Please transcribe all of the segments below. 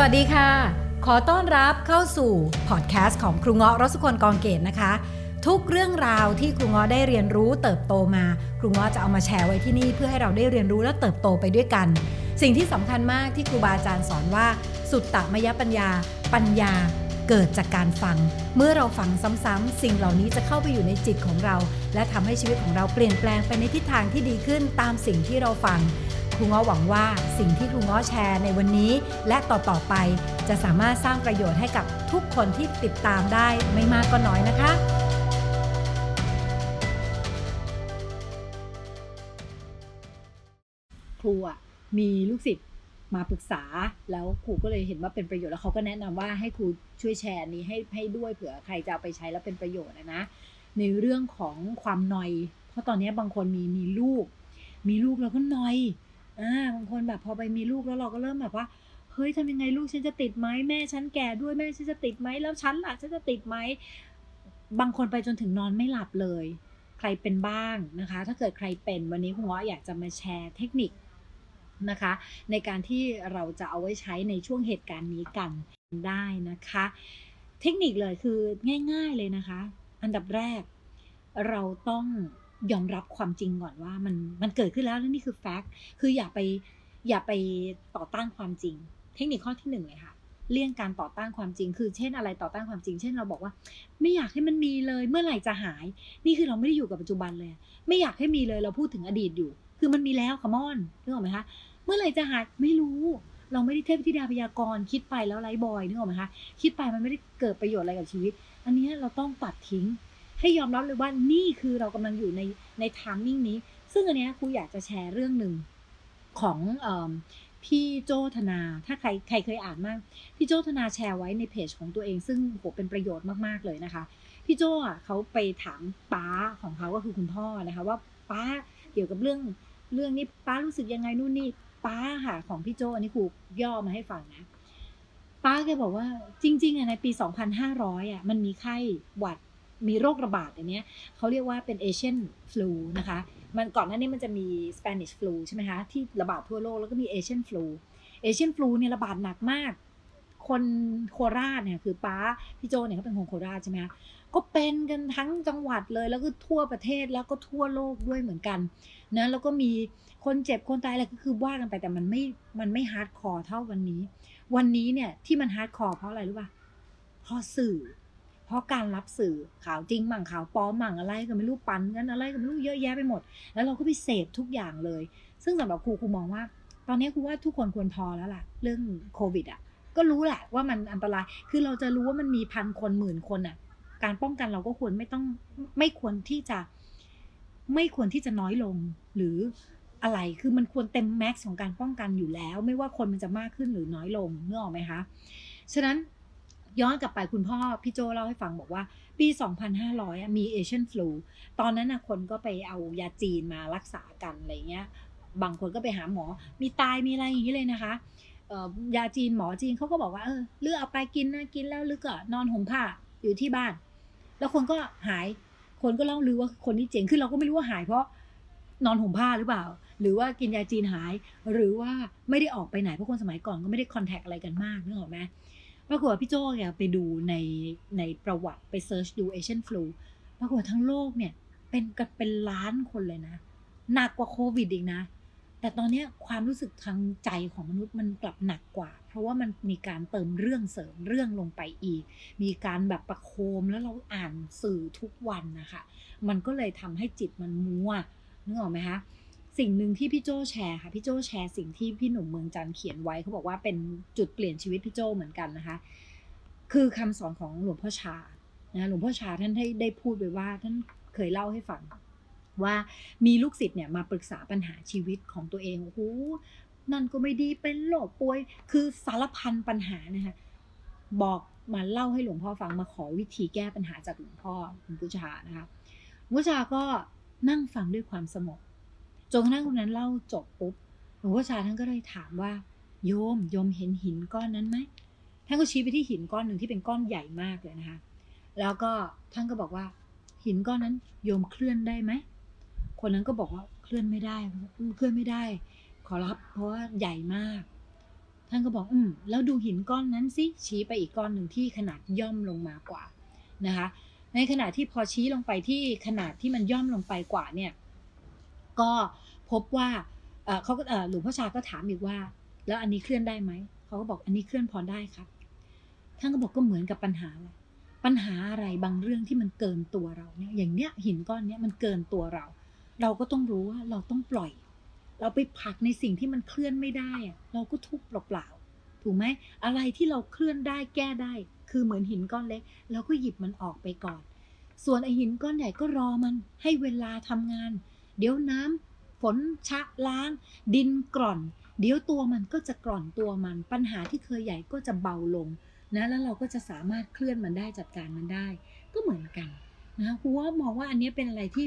วัสดีค่ะ ขอต้อนรับเข้าสู่พอดแคสต์ของครูเงาะรสคนกองเกตนะคะ ทุกเรื่องราวที่ครูเงาะได้เรียนรู้เติบโตมา ครูเงาะจะเอามาแชร์ไว้ที่นี่เพื่อให้เราได้เรียนรู้และเติบโตไปด้วยกัน สิ่งที่สำคัญมากที่ครูบาอาจารย์สอนว่า สุตตมยปัญญา ปัญญา เกิดจากการฟัง เมื่อเราฟังซ้ำๆสิ่งเหล่านี้จะเข้าไปอยู่ในจิตของเรา และทำให้ชีวิตของเราเปลี่ยนแปลงไปในทิศทางที่ดีขึ้นตามสิ่งที่เราฟังครูง้อหวังว่าสิ่งที่ครูง้อแชร์ในวันนี้ และต่อๆไปจะสามารถสร้างประโยชน์ให้กับทุกคนที่ติดตามได้ไม่มากก็น้อยนะคะครูอะมีลูกศิษย์ มาปรึกษาแล้วครูก็เลยเห็นว่าเป็นประโยชน์แล้วเขาก็แนะนำว่าให้ครูช่วยแชร์นี้ให้ให้ด้วยเผื่อใครจะเอาไปใช้แล้วเป็นประโยชน์นะนะ ในเรื่องของความนอย เพราะตอนนี้บางคนมีมีลูก มีลูกแล้วก็นอยอ่าบางคนแบบพอไปมีลูกแล้วเราก็เริ่มแบบว่าเฮ้ยทำยังไงลูกฉันจะติดไหมแม่ฉันแก่ด้วยแม่ฉันจะติดไหมแล้วฉันล่ะฉันจะติดไหมบางคนไปจนถึงนอนไม่หลับเลย ใครเป็นบ้างนะคะ ถ้าเกิดใครเป็นวันนี้คุณง้ออยากจะมาแชร์เทคนิค นะคะ ในการที่เราจะเอาไว้ใช้ในช่วงเหตุการณ์นี้กันได้นะคะ เทคนิคเลยคือง่าย ๆเลยนะคะ อันดับแรก เราต้องยอมรับความจริงก่อนว่ามันมันเกิดขึ้นแล้วและนี่คือแฟกต์คืออย่าไปอย่าไปต่อต้านความจริง เทคนิคข้อที่หนึ่งเลยค่ะเลี่ยงการต่อต้านความจริง คือเช่นอะไรต่อต้านความจริง เช่นเราบอกว่า ไม่อยากให้มันมีเลย เมื่อไหร่จะหาย นี่คือเราไม่ได้อยู่กับปัจจุบันเลย ไม่อยากให้มีเลยเราพูดถึงอดีตอยู่ คือมันมีแล้วคอมอนนึกออกไหมคะ มื่อไหร่จะหายไม่รู้ เราไม่ได้เทพธิดาพยากรณ์คิดไปแล้วไร้บอยนึกออกไหมคะคิดไปมันไม่ได้เกิดประโยชน์อะไรกับชีวิต อันนี้เราต้องตัดทิ้ง ให้ยอมรับเลยว่านี่คือเรากำลังอยู่ในในทามมิ่งนี้ ซึ่งอันนี้ครูอยากจะแชร์เรื่องหนึ่งของออพี่โจธนา ถ้าใครใครเคยอ่านมาก พี่โจธนาแชร์ไว้ในเพจของตัวเอง ซึ่งโหเป็นประโยชน์มากๆเลยนะคะ พี่โจอะเขาไปถามป้าของเขาก็คือคุณพ่อนะคะว่าป้าเกี่ยวกับเรื่องเรื่องนี้ป้ารู้สึกยังไงนู่นนี่ ป้าค่ะของพี่โจอันนี้ครูย่อมาให้ฟังนะป้าแกบอกว่าจริงๆอะในปี 2500อะมันมีไข้หวัดมีโรคระบาดอย่างเนี้ยเขาเรียกว่าเป็น Asian flu นะคะ มันก่อนหน้านี้มันจะมี Spanish flu ใช่ไหมคะ ที่ระบาดทั่วโลกแล้วก็มี Asian flu Asian flu เนี่ยระบาดหนักมาก คนโคราชเนี่ยคือป้าพี่โจเนี่ยเขาเป็นคนโคราชใช่ไหมคะ ก็เป็นกันทั้งจังหวัดเลย แล้วก็ทั่วประเทศแล้วก็ทั่วโลกด้วยเหมือนกันนะแล้วก็มีคนเจ็บคนตายอะไรก็คือว่ากันไปแต่มันไม่มันไม่ hardcore เท่าวันนี้ วันนี้เนี่ยที่มัน hardcore เพราะอะไรรู้ป่ะเพราะสื่อ เพราะการรับสื่อข่าวจริงมั่งข่าวปลอมมั่งอะไรก็ไม่รู้ปนกันอะไรก็ไม่รู้เยอะแยะไปหมด แล้วเราก็ไปเสพทุกอย่างเลย ซึ่งสำหรับครูครูมองว่า ตอนนี้ครูว่าทุกคนควรพอแล้วล่ะ เรื่องโควิดอะก็รู้แหละว่ามันอันตราย คือเราจะรู้ว่ามันมีพันคนหมื่นคนอะ การป้องกันเราก็ควรไม่ต้องไม่ควรที่จะ ไม่ควรที่จะน้อยลงหรืออะไรคือมันควรเต็มแม็กซ์ของการป้องกันอยู่แล้ว ไม่ว่าคนมันจะมากขึ้นหรือน้อยลงเนื้อออกไหมคะฉะนั้นย้อนกลับไปคุณพ่อพี่โจเล่าให้ฟังบอกว่า ปี 2500 มีเอเชียนฟลูตอนนั้นนะคนก็ไปเอายาจีนมารักษากันอะไรเงี้ย บางคนก็ไปหาหมอ มีตายมีอะไรอย่างนี้เลยนะคะยาจีนหมอจีนเขาก็บอกว่าเออเลือกเอาไปกินนะกินแล้วลึกก็นอนห่มผ้าอยู่ที่บ้าน แล้วคนก็หาย คนก็เล่าลือว่าคนที่เจ๋งขึ้นเราก็ไม่รู้ว่าหายเพราะนอนห่มผ้าหรือเปล่า หรือว่ากินยาจีนหาย หรือว่าไม่ได้ออกไปไหนเพราะคนสมัยก่อนก็ไม่ได้ contact อะไรกันมากนึกออกไหมปรากฏว่าพี่โจ้เนี่ยไปดูในในประวัติไป search ดู Asian flu ปรากฏทั้งโลกเนี่ยเป็นกันเป็นล้านคนเลยนะ หนักกว่าโควิดอีกนะ แต่ตอนนี้ความรู้สึกทางใจของมนุษย์มันกลับหนักกว่า เพราะว่ามันมีการเติมเรื่องเสริมเรื่องลงไปอีก มีการแบบประโคมแล้วเราอ่านสื่อทุกวันนะคะมันก็เลยทำให้จิตมันมัวนึกออกไหมคะสิ่งหนึ่งที่พี่โจแชร์ค่ะพี่โจแชร์สิ่งที่พี่หนุ่มเมืองจันเขียนไว้เขาบอกว่าเป็นจุดเปลี่ยนชีวิตพี่โจเหมือนกันนะคะ คือคำสอนของหลวงพ่อชานะหลวงพ่อชาท่านได้ได้พูดไว้ว่าท่านเคยเล่าให้ฟัง ว่ามีลูกศิษย์เนี่ยมาปรึกษาปัญหาชีวิตของตัวเอง โอ้โห นั่นก็ไม่ดีเป็นโรคป่วย คือสารพันปัญหานะคะ บอกมาเล่าให้หลวงพ่อฟังมาขอวิธีแก้ปัญหาจากหลวงพ่อหลวงปู่ชานะคะหลวงพ่ชาก็นั่งฟังด้วยความสงบ จนกระทั่งคนนั้นเล่าจบปุ๊บ หลวงพ่อชาท่านก็เลยถามว่า โยม โยมเห็นหินก้อนนั้นไหม ท่านก็ชี้ไปที่หินก้อนหนึ่งที่เป็นก้อนใหญ่มากเลยนะคะ แล้วก็ท่านก็บอกว่าหินก้อนนั้นโยมเคลื่อนได้ไหม คนนั้นก็บอกว่าเคลื่อนไม่ได้เคลื่อนไม่ได้ ขอรับเพราะว่าใหญ่มาก ท่านก็บอกอืมแล้วดูหินก้อนนั้นสิชี้ไปอีกก้อนหนึ่งที่ขนาดย่อมลงมากว่านะคะ ในขณะที่พอชี้ลงไปที่ขนาดที่มันย่อมลงไปกว่าเนี่ย ก็พบว่าเขาก็หลวงพ่อชาก็ถามอีกว่า แล้วอันนี้เคลื่อนได้ไหมเขาก็บอกอันนี้เคลื่อนพอได้ครับท่านก็บอกก็เหมือนกับปัญหาแหละปัญหาอะไรบางเรื่องที่มันเกินตัวเราเนี่ยอย่างเนี้ยหินก้อนเนี้ยมันเกินตัวเรา เราก็ต้องรู้ว่าเราต้องปล่อย เราไปผลักในสิ่งที่มันเคลื่อนไม่ได้อะเราก็ทุกข์เปล่าๆถูกไหมอะไรที่เราเคลื่อนได้แก้ได้ คือเหมือนหินก้อนเล็กเราก็หยิบมันออกไปก่อน ส่วนไอหินก้อนใหญ่ก็รอมันให้เวลาทำงาน เดี๋ยวน้ำฝนชะล้าง ดินกร่อน เดี๋ยวตัวมันก็จะกร่อนตัวมัน ปัญหาที่เคยใหญ่ก็จะเบาลงนะแล้วเราก็จะสามารถเคลื่อนมันได้จัดการมันได้ ก็เหมือนกันนะครูว่ามองว่าอันนี้เป็นอะไรที่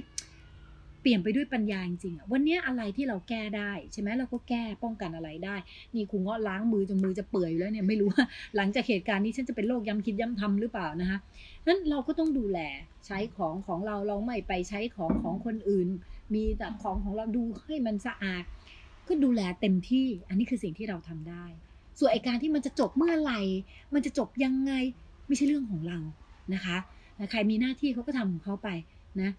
เปลี่ยนไปด้วยปัญญาจริงๆวันนี้อะไรที่เราแก้ได้ใช่ไหมเราก็แก้ป้องกันอะไรได้ นี่ครูเงาะล้างมือจนมือจะเปื่อยอยู่แล้วเนี่ยไม่รู้ว่าหลังจากเหตุการณ์นี้ฉันจะเป็นโรคย้ำคิดย้ำทำหรือเปล่านะคะนั้นเราก็ต้องดูแลใช้ของของเราเราไม่ไปใช้ของของคนอื่น มีแต่ของของเราดูให้มันสะอาดก็ดูแลเต็มที่ อันนี้คือสิ่งที่เราทำได้ ส่วนไอการที่มันจะจบเมื่อไหร่ มันจะจบยังไงไม่ใช่เรื่องของเรานะคะ ใครมีหน้าที่เขาก็ทำของเขาไปนะ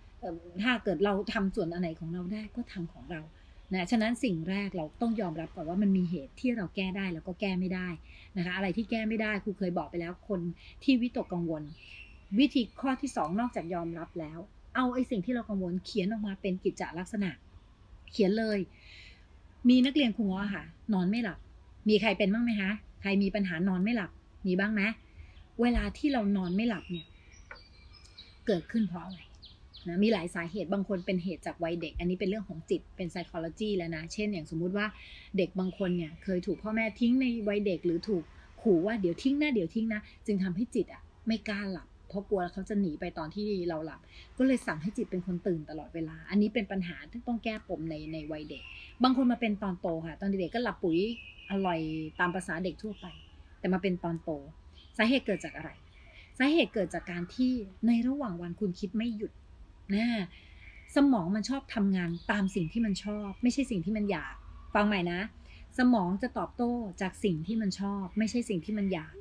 ถ้าเกิดเราทำส่วนอันไหนของเราได้ก็ทำของเรานะฉะนั้นสิ่งแรกเราต้องยอมรับก่อนว่ามันมีเหตุที่เราแก้ได้แล้วก็แก้ไม่ได้นะคะอะไรที่แก้ไม่ได้ครูเคยบอกไปแล้วคนที่วิตกกังวล วิธีข้อที่สองนอกจากยอมรับแล้ว เอาไอ้สิ่งที่เรากังวลเขียนออกมาเป็นกิจจลักษณะ เขียนเลย มีนักเรียนครูง้อค่ะ นอนไม่หลับ มีใครเป็นบ้างไหมคะใครมีปัญหานอนไม่หลับ มีบ้างไหมเวลาที่เรานอนไม่หลับเนี่ย เกิดขึ้นเพราะอะไร นะมีหลายสาเหตุบางคนเป็นเหตุจากวัยเด็ก อันนี้เป็นเรื่องของจิตเป็น psychology แล้วนะ เช่นอย่างสมมุติว่าเด็กบางคนเนี่ยเคยถูกพ่อแม่ทิ้งในวัยเด็กหรือถูกขู่ว่าเดี๋ยวทิ้งนะเดี๋ยวทิ้งนะ จึงทำให้จิตอะไม่กล้าหลับเพราะกลัวเขาจะหนีไปตอนที่เราหลับ ก็เลยสั่งให้จิตเป็นคนตื่นตลอดเวลา อันนี้เป็นปัญหาที่ต้องแก้ปมในในวัยเด็ก บางคนมาเป็นตอนโตค่ะ ตอนเด็กก็หลับปุ๋ยอร่อยตามภาษาเด็กทั่วไป แต่มาเป็นตอนโต สาเหตุเกิดจากอะไร สาเหตุเกิดจากการที่ในระหว่างวันคุณคิดไม่หยุด นะสมองมันชอบทำงานตามสิ่งที่มันชอบ ไม่ใช่สิ่งที่มันอยาก ฟังใหม่นะ สมองจะตอบโต้จากสิ่งที่มันชอบ ไม่ใช่สิ่งที่มันอยาก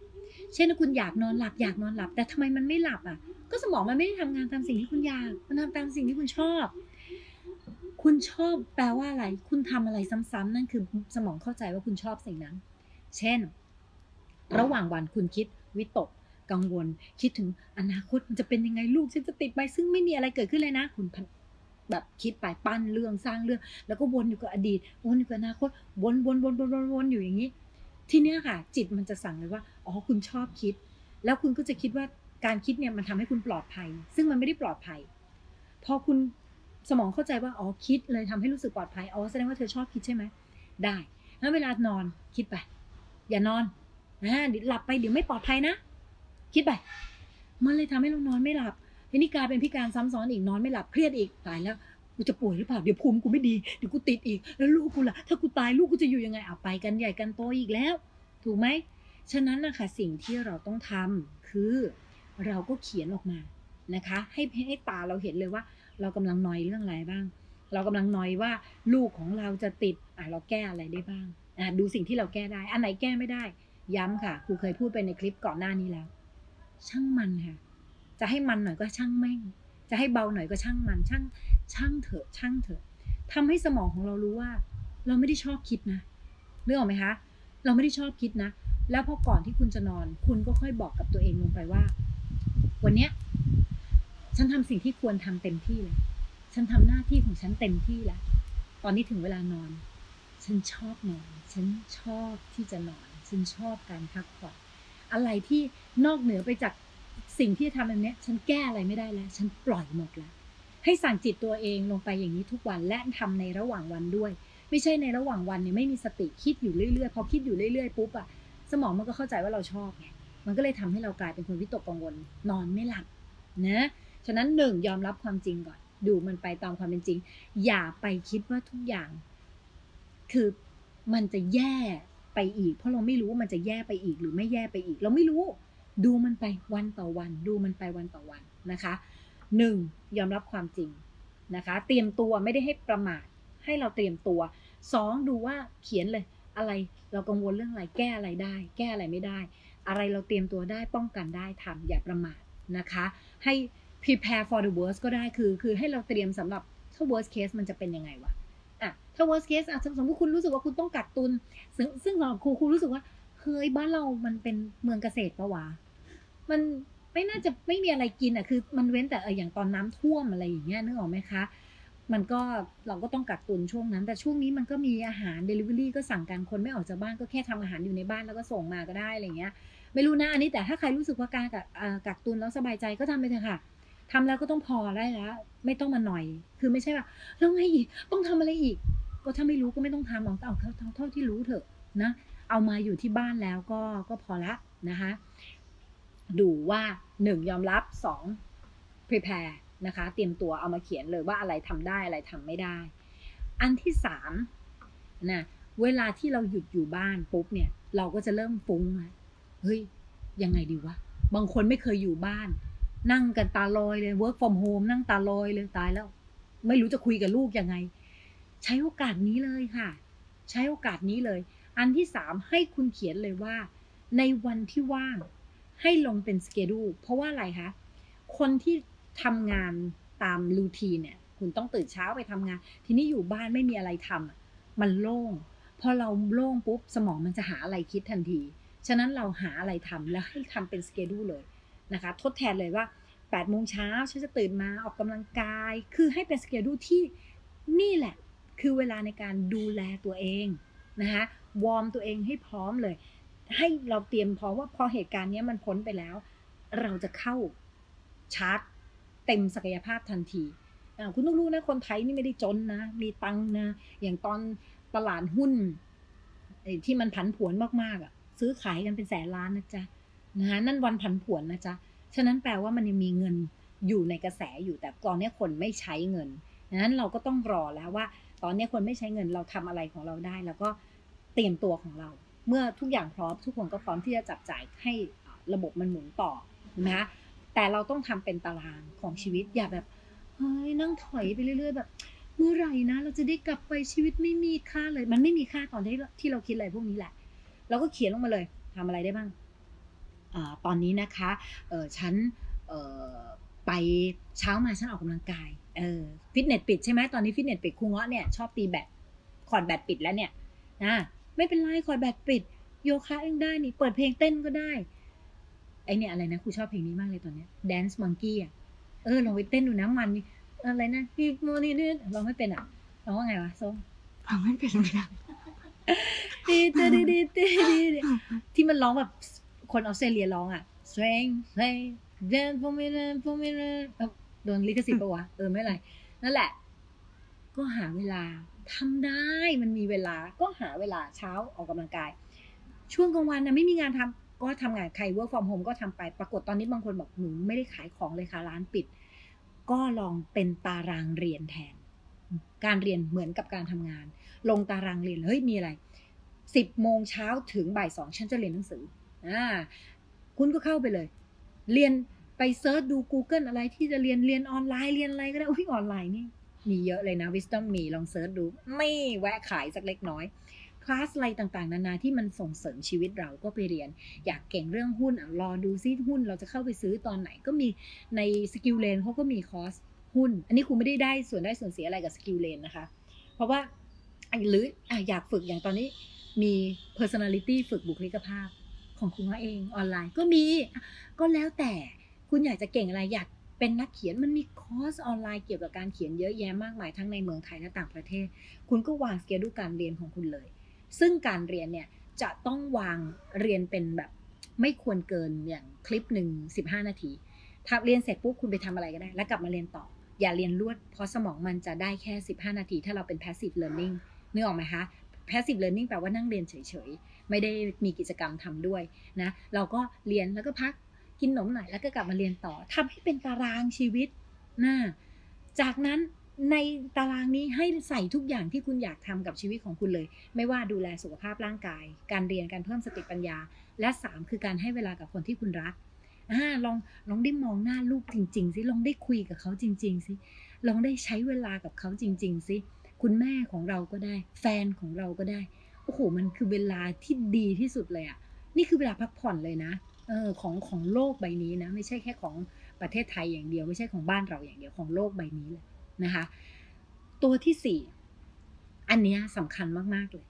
เช่นคุณอยากนอนหลับอยากนอนหลับ แต่ทำไมมันไม่หลับอะ ก็สมองมันไม่ได้ทำงานตามสิ่งที่คุณอยาก มันทำตามสิ่งที่คุณชอบ คุณชอบแปลว่าอะไร คุณทำอะไรซ้ำๆนั่นคือสมองเข้าใจว่าคุณชอบสิ่งนั้น เช่น ระหว่างวันคุณคิดวิตก กังวล คิดถึงอนาคตมันจะเป็นยังไงลูกฉันจะติดไปซึ่งไม่มีอะไรเกิดขึ้นเลยนะ คุณแบบคิดไปปั้นเรื่องสร้างเรื่อง แล้วก็วนอยู่กับอดีตวนอยู่กับอนาคตวนวนวนวนวนวนอยู่อย่างนี้ ทีเนี้ยค่ะ จิตมันจะสั่งเลยว่าอ๋อคุณชอบคิด แล้วคุณก็จะคิดว่าการคิดเนี่ยมันทำให้คุณปลอดภัย ซึ่งมันไม่ได้ปลอดภัย พอคุณสมองเข้าใจว่าอ๋อคิดเลยทำให้รู้สึกปลอดภัยอ๋อแสดงว่าเธอชอบคิดใช่ไหมได้แล้วเวลานอนคิดไป อย่านอนนะหลับไปเดี๋ยวไม่ปลอดภัยนะ คิดไป มันเลยทำให้เรานอนไม่หลับทีนี้กลายเป็นพิการซ้ำซ้อนอีกนอนไม่หลับเครียดอีกตายแล้วกูจะป่วยหรือเปล่าเดี๋ยวภูมิกูไม่ดีเดี๋ยวกูติดอีก แล้วลูกกูล่ะถ้ากูตายลูกกูจะอยู่ยังไงเอาไปกันใหญ่กันโตอีกแล้ว ถูกไหมฉะนั้นนะคะสิ่งที่เราต้องทำคือเราก็เขียนออกมานะคะ ให้ให้ตาเราเห็นเลยว่า เรากำลังนอยเรื่องอะไรบ้าง เรากำลังนอยว่าลูกของเราจะติดอะเราแก้อะไรได้บ้างอะดูสิ่งที่เราแก้ได้ อันไหนแก้ไม่ได้ ย้ำค่ะครูเคยพูดไปในคลิปก่อนหน้านี้แล้ว ช่างมันค่ะ จะให้มันหน่อยก็ช่างแม่ง จะให้เบาหน่อยก็ช่างมัน ช่างช่างเถอะ ช่างเถอะทำให้สมองของเรารู้ว่า เราไม่ได้ชอบคิดนะเรื่องออกไหมคะ เราไม่ได้ชอบคิดนะ แล้วพอก่อนที่คุณจะนอน คุณก็ค่อยบอกกับตัวเองลงไปว่า วันเนี้ยฉันทำสิ่งที่ควรทำเต็มที่เลยฉันทำหน้าที่ของฉันเต็มที่แล้ว ตอนนี้ถึงเวลานอน ฉันชอบนอน ฉันชอบที่จะนอน ฉันชอบการพักผ่อน อะไรที่นอกเหนือไปจากสิ่งที่ทำอันนี้ฉันแก้อะไรไม่ได้แล้ว ฉันปล่อยหมดแล้วให้สั่งจิตตัวเองลงไปอย่างนี้ทุกวันและทำในระหว่างวันด้วย ไม่ใช่ในระหว่างวันเนี่ยไม่มีสติคิดอยู่เรื่อยๆพอคิดอยู่เรื่อยๆปุ๊บอะสมองมันก็เข้าใจว่าเราชอบไงมันก็เลยทำให้เรากลายเป็นคนวิตกกังวลนอนไม่หลับนะฉะนั้นหนึ่งยอมรับความจริงก่อน ดูมันไปตามความเป็นจริง อย่าไปคิดว่าทุกอย่าง คือมันจะแย่ ไปอีก เพราะเราไม่รู้ว่ามันจะแย่ไปอีกหรือไม่แย่ไปอีก เราไม่รู้ ดูมันไปวันต่อวัน ดูมันไปวันต่อวันนะคะหนึ่งยอมรับความจริงนะคะ เตรียมตัวไม่ได้ให้ประมาทให้เราเตรียมตัวสองดูว่าเขียนเลย อะไรเรากังวลเรื่องอะไรแก้อะไรได้ แก้อะไรไม่ได้ อะไรเราเตรียมตัวได้ป้องกันได้ทำอย่าประมาทนะคะ ให้ prepare for the worst ก็ได้คือ คือให้เราเตรียมสำหรับถ้า worst case มันจะเป็นยังไงวะอะ ถ้า worst case อะสมมติคุณรู้สึกว่าคุณต้องกักตุน ซึ่งซึ่งสำหรับครูครูรู้สึกว่าเฮ้ยบ้านเรามันเป็นเมืองเกษตรปะวะมันไม่น่าจะไม่มีอะไรกินอะคือ มันเว้นแต่เอออย่างตอนน้ำท่วมอะไรอย่างเงี้ยนึกออกไหมคะ มันก็เราก็ต้องกักตุนช่วงนั้น แต่ช่วงนี้มันก็มีอาหาร Delivery ก็สั่งกันคนไม่ออกจากบ้านก็แค่ทำอาหารอยู่ในบ้านแล้วก็ส่งมาก็ได้อะไรเงี้ย ไม่รู้นะอันนี้แต่ถ้าใครรู้สึกว่าการกักกักตุนแล้วสบายใจก็ทำไปเถอะค่ะ ทำแล้วก็ต้องพอได้แล้วไม่ต้องมาหน่อย คือไม่ใช่ว่าแล้วไงอีกต้องทำอะไรอีก ก็ถ้าไม่รู้ก็ไม่ต้องทำเอาเอาเท่าที่รู้เถอะนะ เอามาอยู่ที่บ้านแล้วก็ก็พอละนะคะ ดูว่าหนึ่งยอมรับสอง prepare นะคะ เตรียมตัวเอามาเขียนเลยว่าอะไรทำได้อะไรทำไม่ได้ อันที่สามนะเวลาที่เราหยุดอยู่บ้านปุ๊บเนี่ย เราก็จะเริ่มฟุ้งเฮ้ยยังไงดีวะบางคนไม่เคยอยู่บ้าน นั่งกันตาลอยเลย work from home นั่งตาลอยเลยตายแล้ว ไม่รู้จะคุยกับลูกยังไง ใช้โอกาสนี้เลยค่ะ ใช้โอกาสนี้เลย อันที่สามให้คุณเขียนเลยว่า ในวันที่ว่างให้ลงเป็นสเกดูเพราะว่าอะไรคะ คนที่ทำงานตามรูทีเนี่ย คุณต้องตื่นเช้าไปทำงาน ทีนี้อยู่บ้านไม่มีอะไรทำมันโล่ง พอเราโล่งปุ๊บ สมองมันจะหาอะไรคิดทันที ฉะนั้นเราหาอะไรทำแล้วให้ทำเป็นสเกดูเลย นะคะ ทดแทนเลยว่า8โมงเช้าฉันจะตื่นมาออกกำลังกาย คือให้เป็นสเกดูที่นี่แหละ คือเวลาในการดูแลตัวเองนะคะวอร์มตัวเองให้พร้อมเลย ให้เราเตรียมพร้อมว่าพอเหตุการณ์นี้มันพ้นไปแล้ว เราจะเข้าชาร์จเต็มศักยภาพทันทีคุณต้องรู้นะคนไทยนี่ไม่ได้จนนะ มีตังนะ อย่างตอนตลาดหุ้นที่มันผันผวนมากๆอะ ซื้อขายกันเป็นแสนล้านนะจ๊ะ นะนั่นวันผันผวนนะจ๊ะ ฉะนั้นแปลว่ามันยังมีเงินอยู่ในกระแสอยู่แต่ตอนนี้คนไม่ใช้เงินดังนั้นเราก็ต้องรอแล้วว่า ตอนนี้คนไม่ใช้เงินเราทำอะไรของเราได้ แล้วก็เตรียมตัวของเรา เมื่อทุกอย่างพร้อมทุกคนก็พร้อมที่จะจับจ่ายให้ระบบมันหมุนต่อนะคะแต่เราต้องทำเป็นตารางของชีวิตอย่าแบบเฮ้ยนั่งถอยไปเรื่อย ๆ แบบ เมื่อไหร่นะ เราจะได้กลับไปชีวิตไม่มีค่าเลย มันไม่มีค่าตอนที่ที่เราคิดอะไรพวกนี้แหละ เราก็เขียนลงมาเลยทำอะไรได้บ้าง ตอนนี้นะคะเออฉันเออไปเช้ามาฉันออกกำลังกายเออฟิตเนสปิดใช่ไหมตอนนี้ฟิตเนสปิดครูเงาะเนี่ยชอบตีแบดคอร์ตแบดปิดแล้วเนี่ยนะไม่เป็นไรคอร์ตแบดปิด โยคะเองได้นี่เปิดเพลงเต้นก็ได้ไอเนี่ยอะไรนะครูชอบเพลงนี้มากเลยตอนเนี้ย Dance Monkey อะเออลองไปเต้นดูนะมันนี่อะไรนะพี่โมนี่นี่ร้องไม่เป็นอะร้องว่าไงวะส้มฟังไม่เป็นเลยอะดีดีดีดีดีดีที่มันร้องแบบ คนออสเตรเลียร้องอะ strength strength dance for me dance for me เอ้าโดนลิขสิทธิ์ปะวะ เออไม่ไร นั่นแหละ ก็หาเวลาทำได้มันมีเวลาก็หาเวลาเช้าออกกำลังกาย ช่วงกลางวันนะไม่มีงานทำก็ทำงานใคร work from home ก็ทำไป ปรากฏตอนนี้บางคนบอกหนูไม่ได้ขายของเลยค่ะร้านปิด ก็ลองเป็นตารางเรียนแทน การเรียนเหมือนกับการทำงาน ลงตารางเรียนเลยเฮ้ยมีอะไรสิบโมงเช้าถึงบ่ายสองฉันจะเรียนหนังสือ อ่าคุณก็เข้าไปเลย เรียนไป search ดู Google อะไรที่จะเรียนเรียนออนไลน์เรียนอะไรก็ได้อุ้ยออนไลน์นี่มีเยอะเลยนะ Wisdom มีลอง search ดู ไม่แวะขายสักเล็กน้อย คลาสอะไรต่างๆ นานาที่มันส่งเสริมชีวิตเราก็ไปเรียน อยากเก่งเรื่องหุ้นอะรอดูซิหุ้นเราจะเข้าไปซื้อตอนไหนก็มีใน SkillLane เขาก็มีคอร์สหุ้น อันนี้ครูไม่ได้ได้ส่วนได้ส่วนเสียอะไรกับ SkillLane นะคะ เพราะว่าหรืออยากฝึกอย่างตอนนี้มี personality ฝึกบุคลิกภาพ ของคุณว่าเองออนไลน์ก็มี ก็แล้วแต่คุณอยากจะเก่งอะไรอยากเป็นนักเขียนมันมีคอร์สออนไลน์เกี่ยวกับการเขียนเยอะแยะมากมายทั้งในเมืองไทยและต่างประเทศ คุณก็วาง schedule การเรียนของคุณเลย ซึ่งการเรียนเนี่ยจะต้องวางเรียนเป็นแบบไม่ควรเกินอย่างคลิปหนึ่ง15นาทีถ้าเรียนเสร็จปุ๊บคุณไปทำอะไรก็ได้ แล้วกลับมาเรียนต่อ อย่าเรียนรวดเพราะสมองมันจะได้แค่ 15 นาที ถ้าเราเป็น passive learning นึกออกไหมคะ passive learning แปลว่านั่งเรียนเฉย ไม่ได้มีกิจกรรมทำด้วยนะเราก็เรียนแล้วก็พักกินขนมหน่อยแล้วก็กลับมาเรียนต่อทำให้เป็นตารางชีวิตนะจากนั้นในตารางนี้ให้ใส่ทุกอย่างที่คุณอยากทำกับชีวิตของคุณเลย ไม่ว่าดูแลสุขภาพร่างกาย การเรียนการเพิ่มสติปัญญา และ 3 คือการให้เวลากับคนที่คุณรักอลองลองได้มองหน้าลูกจริงๆสิลองได้คุยกับเขาจริง ๆสิลองได้ใช้เวลากับเขาจริง ๆสิคุณแม่ของเราก็ได้ แฟนของเราก็ได้ โอ้โหมันคือเวลาที่ดีที่สุดเลยอะนี่คือเวลาพักผ่อนเลยนะเออของของโลกใบนี้นะไม่ใช่แค่ของประเทศไทยอย่างเดียว ไม่ใช่ของบ้านเราอย่างเดียวของโลกใบนี้เลยนะคะ ตัวที่สี่อันนี้สำคัญมากๆเลย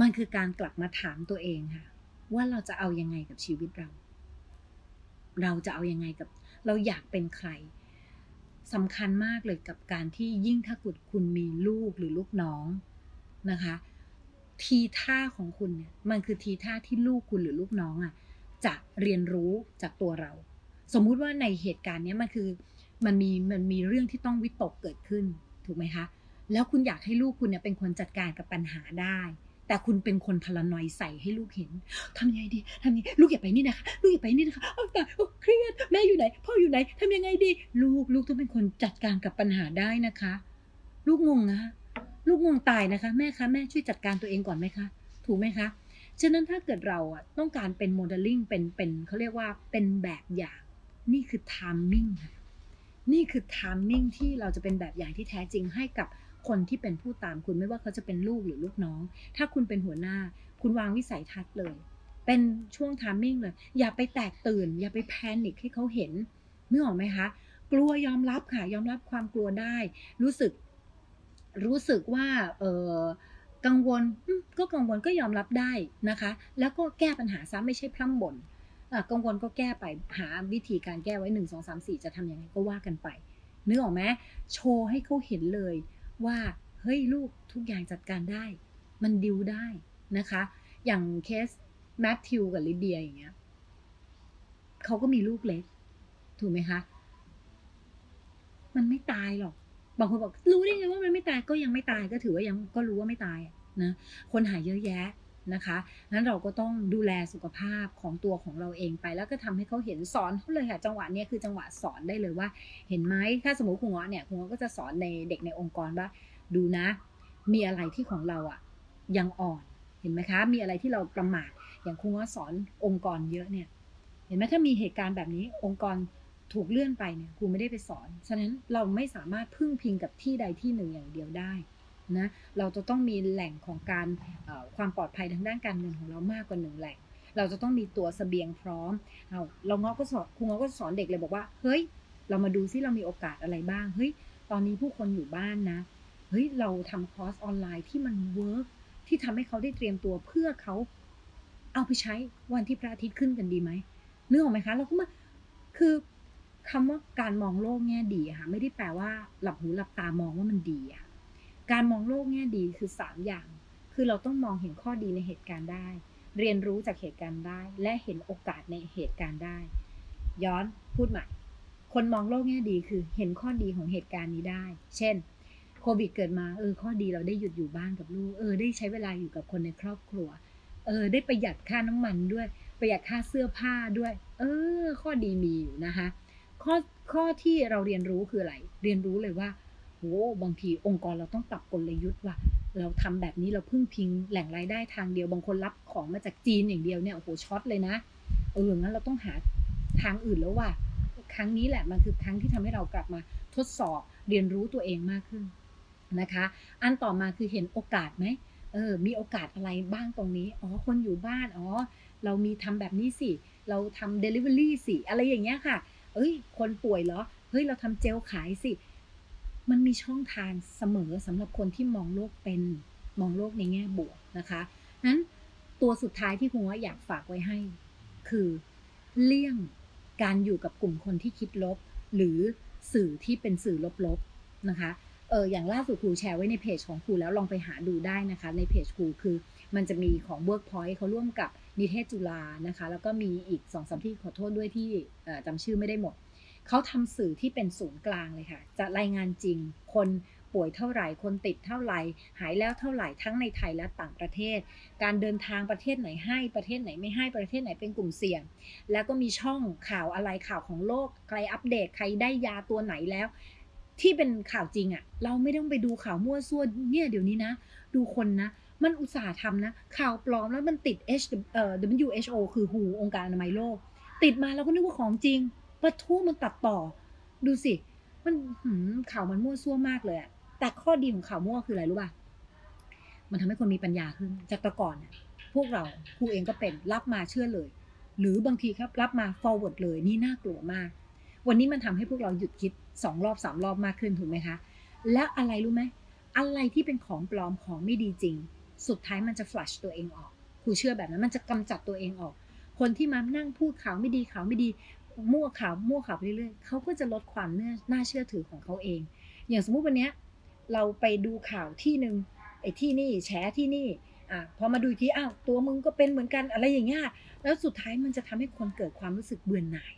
มันคือการกลับมาถามตัวเองค่ะ ว่าเราจะเอายังไงกับชีวิตเรา เราจะเอายังไงกับ เราอยากเป็นใครสำคัญมากเลยกับการที่ยิ่งถ้าคุณคุณมีลูกหรือลูกน้องนะคะ ทีท่าของคุณเนี่ยมันคือทีท่าที่ลูกคุณหรือลูกน้องอะจะเรียนรู้จากตัวเรา สมมุติว่าในเหตุการณ์นี้มันคือมันมีมันมีเรื่องที่ต้องวิตกเกิดขึ้นถูกไหมคะแล้วคุณอยากให้ลูกคุณเนี่ยเป็นคนจัดการกับปัญหาได้ แต่คุณเป็นคนพลานอยใส่ให้ลูกเห็นทำยังไงดีทำยังไงลูกอย่าไปนี่นะคะลูกอย่าไปนี่นะคะอ้าวตายเครียดแม่อยู่ไหนพ่ออยู่ไหนทำยังไงดี ลูกลูกต้องเป็นคนจัดการกับปัญหาได้นะคะ ลูกงงนะ ลูกง่วงตายนะคะ แม่คะแม่ช่วยจัดการตัวเองก่อนไหมคะ ถูกไหมคะ ฉะนั้นถ้าเกิดเราอะต้องการเป็นโมเดลลิ่งเป็นเป็นเขาเรียกว่าเป็นแบบอย่าง นี่คือ timing ค่ะนี่คือ timing ที่เราจะเป็นแบบอย่างที่แท้จริงให้กับคนที่เป็นผู้ตามคุณไม่ว่าเขาจะเป็นลูกหรือลูกน้อง ถ้าคุณเป็นหัวหน้า คุณวางวิสัยทัศน์เลย เป็นช่วง timing เลย อย่าไปแตกตื่น อย่าไป panic ให้เขาเห็นนึกออกไหมคะ กลัวยอมรับค่ะ ยอมรับความกลัวได้ รู้สึก รู้สึกว่าเออกังวลก็กังวลก็ยอมรับได้นะคะ แล้วก็แก้ปัญหาซะไม่ใช่พร่ำบ่นกังวลก็แก้ไปหาวิธีการแก้ไว้หนึ่งสองสามสี่จะทำยังไงก็ว่ากันไปนึกออกไหมโชว์ให้เขาเห็นเลยว่าเฮ้ยลูกทุกอย่างจัดการได้ มันดิวได้นะคะ อย่างเคสแมทธิวกับลิเดียอย่างเงี้ยเขาก็มีลูกเล็ก ถูกไหมคะ มันไม่ตายหรอก บางคนบอกรู้ได้ไงว่ามันไม่ตายก็ยังไม่ตายก็ถือว่ายังก็รู้ว่าไม่ตายนะคนหายเยอะแยะนะคะนั้นเราก็ต้องดูแลสุขภาพของตัวของเราเองไป แล้วก็ทำให้เขาเห็นสอนเขาเลยค่ะจังหวะนี้คือจังหวะสอนได้เลยว่า เห็นไหมถ้าสมมติครูง้อเนี่ยครูง้อก็จะสอนในเด็กในองค์กรว่าดูนะ มีอะไรที่ของเราอะยังอ่อนเห็นไหมคะ มีอะไรที่เราประมาทอย่างครูง้อสอนองค์กรเยอะเนี่ย เห็นไหมถ้ามีเหตุการณ์แบบนี้องค์กร ถูกเลื่อนไปเนี่ยครูไม่ได้ไปสอน ฉะนั้นเราไม่สามารถพึ่งพิงกับที่ใดที่หนึ่งอย่างเดียวได้นะเราจะต้องมีแหล่งของการความปลอดภัยทางด้านการเงินของเรามากกว่าหนึ่งแหล่ง เราจะต้องมีตัวสเสบียงพร้อมเราเราเงาะก็สอนครูเงาะก็สอนเด็กเลยบอกว่า เฮ้ย เรามาดูซิเรามีโอกาสอะไรบ้าง เฮ้ย ตอนนี้ผู้คนอยู่บ้านนะ เฮ้ย เราทำคอร์สออนไลน์ที่มัน work ที่ทำให้เขาได้เตรียมตัวเพื่อเขาเอาไปใช้วันที่พระอาทิตย์ขึ้นกันดีไหมนึกออกไหมคะ เราก็มาคือ คำว่าการมองโลกแง่ดีค่ะไม่ได้แปลว่าหลับหูหลับตามองว่ามันดีอะการมองโลกแง่ดีคือสามอย่าง คือเราต้องมองเห็นข้อดีในเหตุการณ์ได้ เรียนรู้จากเหตุการณ์ได้ และเห็นโอกาสในเหตุการณ์ได้ ย้อนพูดใหม่ คนมองโลกแง่ดีคือเห็นข้อดีของเหตุการณ์นี้ได้ เช่นโควิดเกิดมาเออข้อดีเราได้หยุดอยู่บ้านกับลูกเออได้ใช้เวลาอยู่กับคนในครอบครัว เออ ได้ประหยัดค่าน้ำมันด้วย ประหยัดค่าเสื้อผ้าด้วย เออ ข้อดีมีอยู่นะคะ ข้อข้อที่เราเรียนรู้คืออะไร เรียนรู้เลยว่าโอ้บางทีองค์กรเราต้องปรับกลยุทธ์ว่าเราทำแบบนี้เราพึ่งพิงแหล่งรายได้ทางเดียว บางคนรับของมาจากจีนอย่างเดียวเนี่ยโอ้โหช็อตเลยนะเอองั้นเราต้องหาทางอื่นแล้วว่าครั้งนี้แหละมันคือครั้งที่ทำให้เรากลับมาทดสอบเรียนรู้ตัวเองมากขึ้นนะคะ อันต่อมาคือเห็นโอกาสไหมเออมีโอกาสอะไรบ้างตรงนี้อ๋อคนอยู่บ้านอ๋อเรามีทำแบบนี้สิเราทำเดลิเวอรี่สิอะไรอย่างเงี้ยค่ะ เอ้ย คนป่วยเหรอ เฮ้ย เราทำเจลขายสิ มันมีช่องทางเสมอสำหรับคนที่มองโลกเป็น มองโลกในแง่บวกนะคะนั้นตัวสุดท้ายที่คุณว่าอยากฝากไว้ให้ คือเลี่ยงการอยู่กับกลุ่มคนที่คิดลบ หรือสื่อที่เป็นสื่อลบๆนะคะ เอออย่างล่าสุดครูแชร์ไว้ในเพจของครูแล้วลองไปหาดูได้นะคะ ในเพจครูคือมันจะมีของ Workpoint เขาร่วมกับนิเทศจุฬานะคะ แล้วก็มีอีกสองสามที่ขอโทษด้วยที่จำชื่อไม่ได้หมด เขาทำสื่อที่เป็นศูนย์กลางเลยค่ะ จะรายงานจริง คนป่วยเท่าไหร่ คนติดเท่าไหร่ หายแล้วเท่าไหร่ ทั้งในไทยและต่างประเทศ การเดินทางประเทศไหนให้ ประเทศไหนไม่ให้ ประเทศไหนเป็นกลุ่มเสี่ยง แล้วก็มีช่องข่าวอะไรข่าวของโลก ใครอัปเดต ใครได้ยาตัวไหนแล้ว ที่เป็นข่าวจริงอะ่ะ เราไม่ต้องไปดูข่าวมั่วซั่วเนี่ยเดี๋ยวนี้นะ ดูคนนะ มันอุตส่าห์ทำนะ ข่าวปลอมแล้วมันติด H เอ่อ WHO คือ WHO องค์การอนามัยโลก ติดมาเราก็นึกว่าของจริงปะทุมันตัดต่อ ดูสิ มันข่าวมันมั่วซั่วมากเลยอะแต่ข้อดีของข่าวมั่วคืออะไรรู้ป่ะมันทำให้คนมีปัญญาขึ้น จากแต่ก่อนพวกเราครูเองก็เป็นรับมาเชื่อเลย หรือบางทีครับรับมา forward เลยนี่น่ากลัวมาก วันนี้มันทำให้พวกเราหยุดคิด สองรอบสามรอบมากขึ้นถูกไหมคะ แล้วอะไรรู้ไหมอะไรที่เป็นของปลอมของไม่ดีจริง สุดท้ายมันจะ flush ตัวเองออกครูเชื่อแบบนั้นมันจะกำจัดตัวเองออก คนที่มานั่งพูดข่าวไม่ดีข่าวไม่ดีมั่วข่าวมั่วข่าวไปเรื่อยๆเขาก็จะลดความน่าเชื่อถือของเขาเอง อย่างสมมุติวันนี้เราไปดูข่าวที่หนึ่งไอ้ที่นี่แฉที่นี่อะพอมาดูทีอ้าวตัวมึงก็เป็นเหมือนกันอะไรอย่างเงี้ยแล้วสุดท้ายมันจะทำให้คนเกิดความรู้สึกเบื่อหน่าย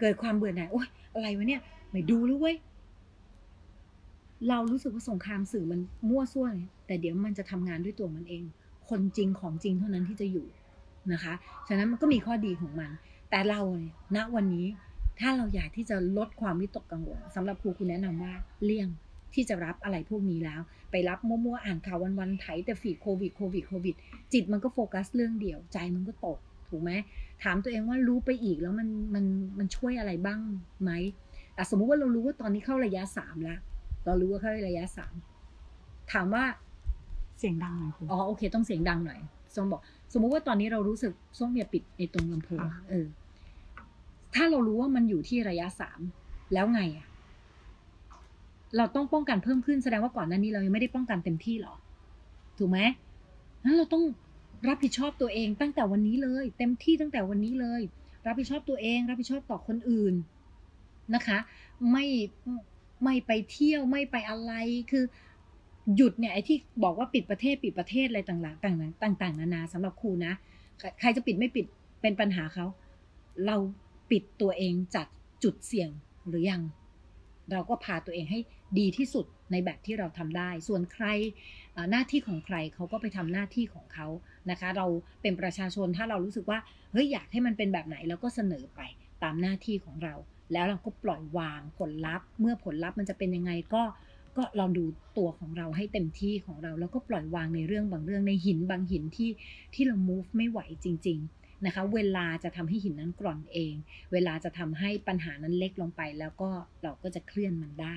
เกิดความเบื่อหน่ายโอ๊ยอะไรวะเนี่ย ไม่ดูแล้วเว้ยเรารู้สึกว่าสงครามสื่อมันมั่วซั่วเลยแต่เดี๋ยวมันจะทำงานด้วยตัวมันเอง คนจริงของจริงเท่านั้นที่จะอยู่นะคะ ฉะนั้นมันก็มีข้อดีของมัน แต่เราเนี่ยณวันนี้ถ้าเราอยากที่จะลดความวิตกกังวลสำหรับครูคุณแนะนำว่าเลี่ยงที่จะรับอะไรพวกนี้แล้ว ไปรับมั่วๆอ่านข่าววันๆไถแต่ฟีดโควิดโควิดโควิด จิตมันก็โฟกัสเรื่องเดียว ใจมันก็ตก ถูกไหมถามตัวเองว่ารู้ไปอีกแล้วมันมันมันช่วยอะไรบ้างไหม สมมุติว่าเรารู้ว่าตอนนี้เข้าระยะสามแล้วเรารู้ว่าเข้าระยะสามถามว่าเสียงดังหน่อยคุณอ๋อโอเค ต้องเสียงดังหน่อยส้มบอก สมมุติว่าตอนนี้เรารู้สึกส้มอย่าปิดในตรงลำโพงเออ ถ้าเรารู้ว่ามันอยู่ที่ระยะสามแล้วไงอะเราต้องป้องกันเพิ่มขึ้นแสดงว่าก่อนหน้านี้เรายังไม่ได้ป้องกันเต็มที่หรอ ถูกไหมนั้นเราต้องรับผิดชอบตัวเองตั้งแต่วันนี้เลย เต็มที่ตั้งแต่วันนี้เลย รับผิดชอบตัวเอง รับผิดชอบต่อคนอื่น นะคะ ไม่ไม่ไปเที่ยวไม่ไปอะไรคือหยุดเนี่ยไอ้ที่บอกว่าปิดประเทศปิดประเทศอะไรต่างๆต่างๆต่างๆนานาสำหรับครูนะ ใครจะปิดไม่ปิดเป็นปัญหาเขาเราปิดตัวเองจากจุดเสี่ยงหรือยัง เราก็พาตัวเองให้ดีที่สุดในแบบที่เราทำได้ ส่วนใครหน้าที่ของใครเขาก็ไปทำหน้าที่ของเขานะคะ เราเป็นประชาชนถ้าเรารู้สึกว่าเฮ้ยอยากให้มันเป็นแบบไหนเราก็เสนอไปตามหน้าที่ของเรา แล้วเราก็ปล่อยวางผลลัพธ์ เมื่อผลลัพธ์มันจะเป็นยังไงก็ก็เราดูตัวของเราให้เต็มที่ของเรา แล้วก็ปล่อยวางในเรื่องบางเรื่องในหินบางหินที่ที่เรา move ไม่ไหวจริง ๆนะคะ เวลาจะทำให้หินนั้นกร่อนเอง เวลาจะทำให้ปัญหานั้นเล็กลงไป แล้วก็เราก็จะเคลื่อนมันได้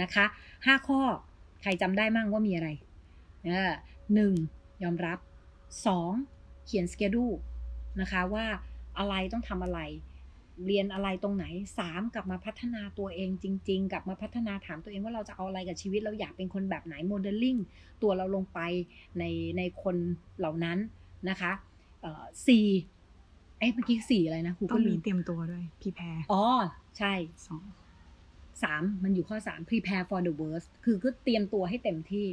นะคะห้าข้อใครจำได้มั่งว่ามีอะไรหนึ่งยอมรับสองเขียนสเกดูนะคะว่าอะไรต้องทำอะไร เรียนอะไรตรงไหนสามกลับมาพัฒนาตัวเองจริง ๆ กลับมาพัฒนาถามตัวเองว่าเราจะเอาอะไรกับชีวิตเราอยากเป็นคนแบบไหนโมเดลลิ่งตัวเราลงไปในในคนเหล่านั้นนะคะสี่เอ้เมื่อกี้สี่อะไรนะครูก็ลืมเตรียมตัวด้วยพีแพรอ๋อ ใช่สองสามมันอยู่ข้อสาม prepare for the worst คือก็เตรียมตัวให้เต็มที่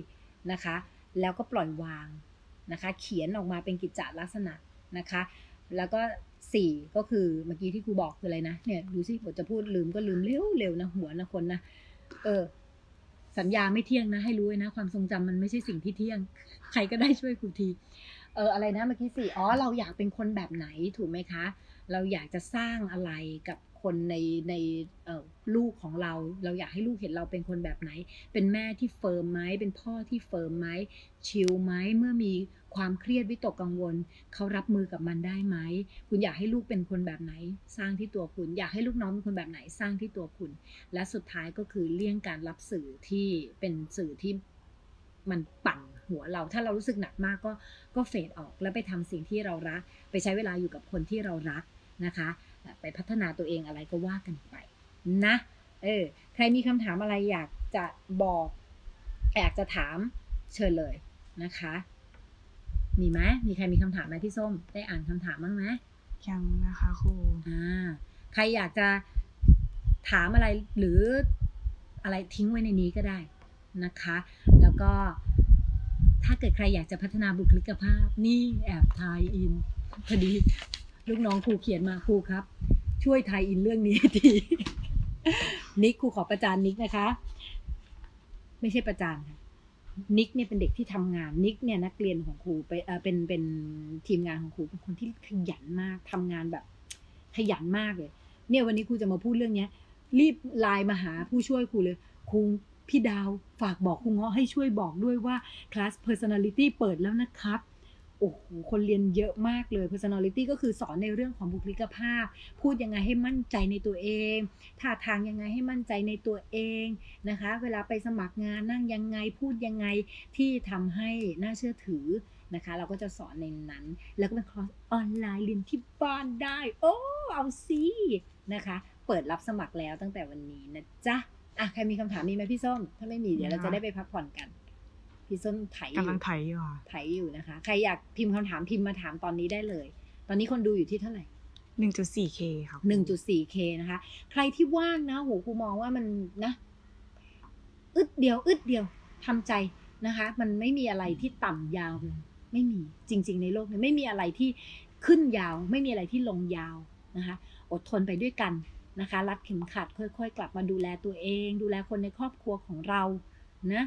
นะคะ แล้วก็ปล่อยวางนะคะ เขียนออกมาเป็นกิจจลักษณะนะคะ แล้วก็ สี่ก็คือเมื่อกี้ที่ครูบอกคืออะไรนะเนี่ยดูสิผมจะพูดลืมก็ลืมเร็วเร็วนะหัวนะคนนะเออ สัญญาไม่เที่ยงนะ ให้รู้นะ ความทรงจำมันไม่ใช่สิ่งที่เที่ยง ใครก็ได้ช่วยครูที เอออะไรนะเมื่อกี้สี่อ๋อเราอยากเป็นคนแบบไหนถูกไหมคะ เราอยากจะสร้างอะไรกับคนในในเออ ลูกของเรา เราอยากให้ลูกเห็นเราเป็นคนแบบไหน เป็นแม่ที่ firm ไหมเป็นพ่อที่ firm ไหม chill ไหมเมื่อมีความเครียดวิตกกังวล เขารับมือกับมันได้ไหม คุณอยากให้ลูกเป็นคนแบบไหน สร้างที่ตัวคุณ อยากให้ลูกน้องเป็นคนแบบไหน สร้างที่ตัวคุณ และสุดท้ายก็คือเลี่ยงการรับสื่อที่เป็นสื่อที่มันปั่นหัวเรา ถ้าเรารู้สึกหนักมากก็ก็เฟดออกแล้วไปทำสิ่งที่เรารัก ไปใช้เวลาอยู่กับคนที่เรารักนะคะ ไปพัฒนาตัวเองอะไรก็ว่ากันไป นะ เออ ใครมีคำถามอะไรอยากจะบอกอยากจะถามเชิญเลยนะคะ มีไหมมีใครมีคำถามไหมที่ส้ม ได้อ่านคำถามบ้างไหมยังนะคะครูอ่าใครอยากจะถามอะไรหรืออะไรทิ้งไว้ในนี้ก็ได้นะคะ แล้วก็ถ้าเกิดใครอยากจะพัฒนาบุคลิกภาพ นี่แอบ tie-in พอดี ลูกน้องครูเขียนมาครูครับ ช่วย tie-in เรื่องนี้ที นิกครูขอประจานนิกนะคะ ไม่ใช่ประจานค่ะนิกเนี่ยเป็นเด็กที่ทำงานนิกเนี่ยนักเรียนของครูไปเออเป็นเป็นทีมงานของครูเป็นคนที่ขยันมากทำงานแบบ ขยันมากเลย เนี่ยวันนี้ครูจะมาพูดเรื่องเนี้ย รีบไลน์มาหาผู้ช่วยครูเลยครูพี่ดาวฝากบอกคุณเงาะให้ช่วยบอกด้วยว่าคลาส personality เปิดแล้วนะครับ โอ้โหคนเรียนเยอะมากเลย personality ก็คือสอนในเรื่องของบุคลิกภาพ พูดยังไงให้มั่นใจในตัวเองท่าทางยังไงให้มั่นใจในตัวเองนะคะ เวลาไปสมัครงานนั่งยังไงพูดยังไงที่ทำให้น่าเชื่อถือนะคะ เราก็จะสอนในนั้น แล้วก็เป็นคอร์สออนไลน์เรียนที่บ้านได้ โอ้เอาสินะคะ เปิดรับสมัครแล้วตั้งแต่วันนี้นะจ๊ะอะใครมีคำถามมีไหมพี่ส้ม ถ้าไม่มีเดี๋ยวเราจะได้ไปพักผ่อนกัน พี่ส้มไถอยู่กำลังไถอยู่ค่ะไถอยู่นะคะ ใครอยากพิมพ์คำถามพิมพ์มาถามตอนนี้ได้เลย ตอนนี้คนดูอยู่ที่เท่าไหร่หนึ่งจุดสี่เคค่ะครู 1.4K นะคะ ใครที่ว่างนะโหครูมองว่ามันนะ อึดเดียว อึดเดียวทำใจนะคะ มันไม่มีอะไรที่ต่ำยาวเลยไม่มีจริง ๆ ในโลกนี้ไม่มีอะไรที่ขึ้นยาว ไม่มีอะไรที่ลงยาวนะคะ อดทนไปด้วยกันนะคะ รัดเข็มขัดค่อย ๆ กลับมาดูแลตัวเอง ดูแลคนในครอบครัวของเรานะ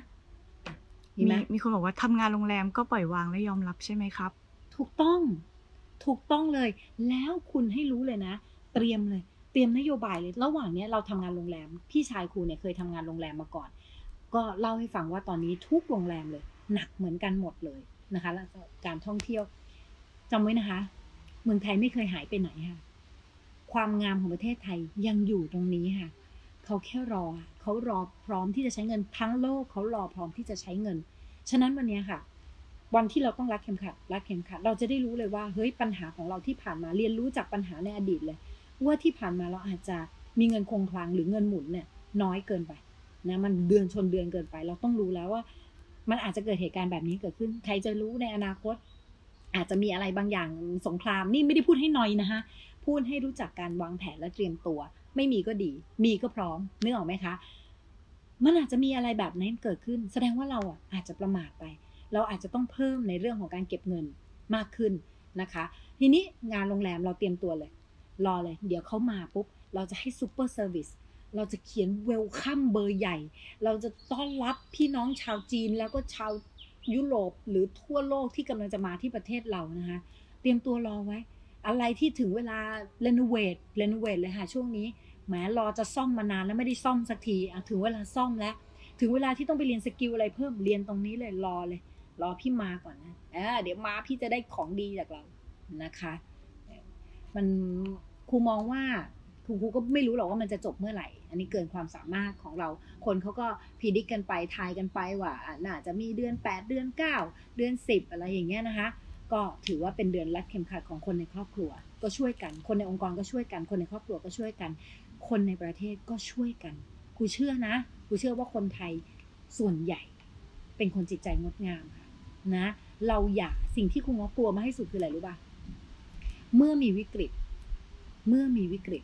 มีมีไหมมีคนบอกว่าทำงานโรงแรมก็ปล่อยวางและยอมรับใช่ไหมครับ ถูกต้อง ถูกต้องเลย แล้วคุณให้รู้เลยนะ เตรียมเลย เตรียมนโยบายเลย ระหว่างเนี้ยเราทำงานโรงแรม พี่ชายครูเนี่ยเคยทำงานโรงแรมมาก่อน ก็เล่าให้ฟังว่าตอนนี้ทุกโรงแรมเลย หนักเหมือนกันหมดเลยนะคะแล้วก็การท่องเที่ยวจำไว้นะคะ เมืองไทยไม่เคยหายไปไหนค่ะ ความงามของประเทศไทยยังอยู่ตรงนี้ค่ะ เขาแค่รอ เขารอพร้อมที่จะใช้เงินทั้งโลกเขารอพร้อมที่จะใช้เงิน ฉะนั้นวันนี้ค่ะ วันที่เราต้องรัดเข็มขัดรัดเข็มขัดเราจะได้รู้เลยว่าเฮ้ยปัญหาของเราที่ผ่านมาเรียนรู้จากปัญหาในอดีตเลย ว่าที่ผ่านมาเราอาจจะมีเงินคงคลังหรือเงินหมุนเนี่ยน้อยเกินไปนะมันเดือนชนเดือนเกินไป เราต้องรู้แล้วว่า มันอาจจะเกิดเหตุการณ์แบบนี้เกิดขึ้น ใครจะรู้ในอนาคต อาจจะมีอะไรบางอย่างสงครามนี่ไม่ได้พูดให้น้อยนะคะพูดให้รู้จักการวางแผนและเตรียมตัว ไม่มีก็ดี มีก็พร้อมนึกออกไหมคะ มันอาจจะมีอะไรแบบนั้นเกิดขึ้น แสดงว่าเราอะอาจจะประมาทไป เราอาจจะต้องเพิ่มในเรื่องของการเก็บเงินมากขึ้นนะคะ ทีนี้งานโรงแรมเราเตรียมตัวเลย รอเลย เดี๋ยวเขามาปุ๊บ เราจะให้ super service เราจะเขียน welcome เบอร์ใหญ่ เราจะต้อนรับพี่น้องชาวจีนแล้วก็ชาวยุโรปหรือทั่วโลกที่กำลังจะมาที่ประเทศเรานะคะ เตรียมตัวรอไว้ อะไรที่ถึงเวลา renovate renovate เลยค่ะช่วงนี้ แหมรอจะซ่อมมานานแล้วไม่ได้ซ่อมสักทีอะถึงเวลาซ่อมแล้ว ถึงเวลาที่ต้องไปเรียน skill อะไรเพิ่มเรียนตรงนี้เลยรอเลย รอพี่มาก่อนนะอ่าเดี๋ยวมาพี่จะได้ของดีจากเรานะคะ มันครูมองว่าครูครูก็ไม่รู้หรอกว่ามันจะจบเมื่อไหร่ อันนี้เกินความสามารถของเรา คนเขาก็พิจิกกันไปทายกันไปว่าน่าจะมีเดือน 8 เดือน 9 เดือน 10 อะไรอย่างเงี้ยนะคะ ก็ถือว่าเป็นเดือนรัดเข็มขัดของคนในครอบครัว ก็ช่วยกัน คนในองค์กรก็ช่วยกัน คนในครอบครัวก็ช่วยกัน คนในประเทศก็ช่วยกันครูเชื่อนะครูเชื่อว่าคนไทยส่วนใหญ่ เป็นคนจิตใจงดงามค่ะนะ เราอย่าสิ่งที่ครูงอกลัวมาให้สุดคืออะไรรู้ป่ะ เมื่อมีวิกฤต เมื่อมีวิกฤต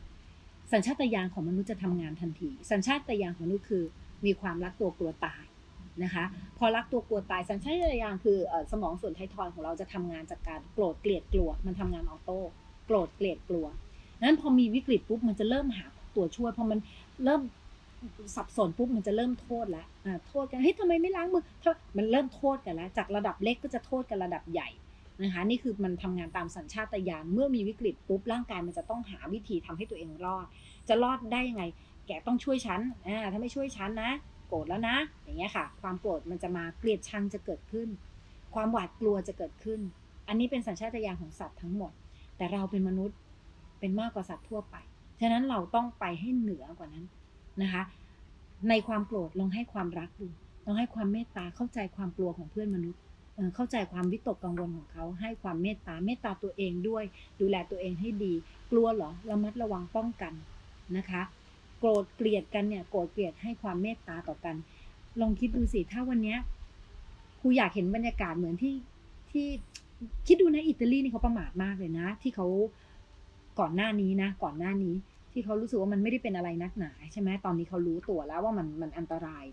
สัญชาตญาณของมนุษย์จะทำงานทันที สัญชาตญาณของมนุษย์คือ มีความรักตัวกลัวตายนะคะ พอรักตัวกลัวตายสัญชาตญาณคืออสมองส่วนไททอยของเราจะทำงานจากการโกรธเกลียดกลัว มันทำงานออโต้โกรธเกลียดกลัวนั้นพอมีวิกฤตปุ๊บมันจะเริ่มหา ตัวช่วยพอมันเริ่มสับสนปุ๊บมันจะเริ่มโทษแล้วโทษกันเฮ้ยทำไมไม่ล้างมือมันเริ่มโทษกันแล้ว จากระดับเล็กก็จะโทษกันระดับใหญ่นะคะนี่คือมันทำงานตามสัญชาตญาณเมื่อมีวิกฤตปุ๊บร่างกายมันจะต้องหาวิธีทำให้ตัวเองรอด จะรอดได้ยังไง แกต้องช่วยฉันอ่าถ้าไม่ช่วยฉันนะ โกรธแล้วนะ อย่างเงี้ยค่ะ ความโกรธมันจะมาเกลียดชังจะเกิดขึ้น ความหวาดกลัวจะเกิดขึ้น อันนี้เป็นสัญชาตญาณของสัตว์ทั้งหมด แต่เราเป็นมนุษย์เป็นมากกว่าสัตว์ทั่วไป ฉะนั้นเราต้องไปให้เหนือกว่านั้นนะคะ ในความโกรธลองให้ความรักดูลองให้ความเมตตาเข้าใจความกลัวของเพื่อนมนุษย์เข้าใจความวิตกกังวลของเขา ให้ความเมตตาเมตตาตัวเองด้วย ดูแลตัวเองให้ดี กลัวเหรอระมัดระวังป้องกันนะคะ โกรธเกลียดกันเนี่ยโกรธเกลียดให้ความเมตตาต่อกัน ลองคิดดูสิถ้าวันนี้ครูอยากเห็นบรรยากาศเหมือนที่ที่คิดดูนะอิตาลีนี่เขาประมาทมากเลยนะ ที่เขา ก่อนหน้านี้นะ ก่อนหน้านี้ ที่เขารู้สึกว่ามันไม่ได้เป็นอะไรนักหนาใช่ไหมตอนนี้เขารู้ตัวแล้วว่ามันมันอันตราย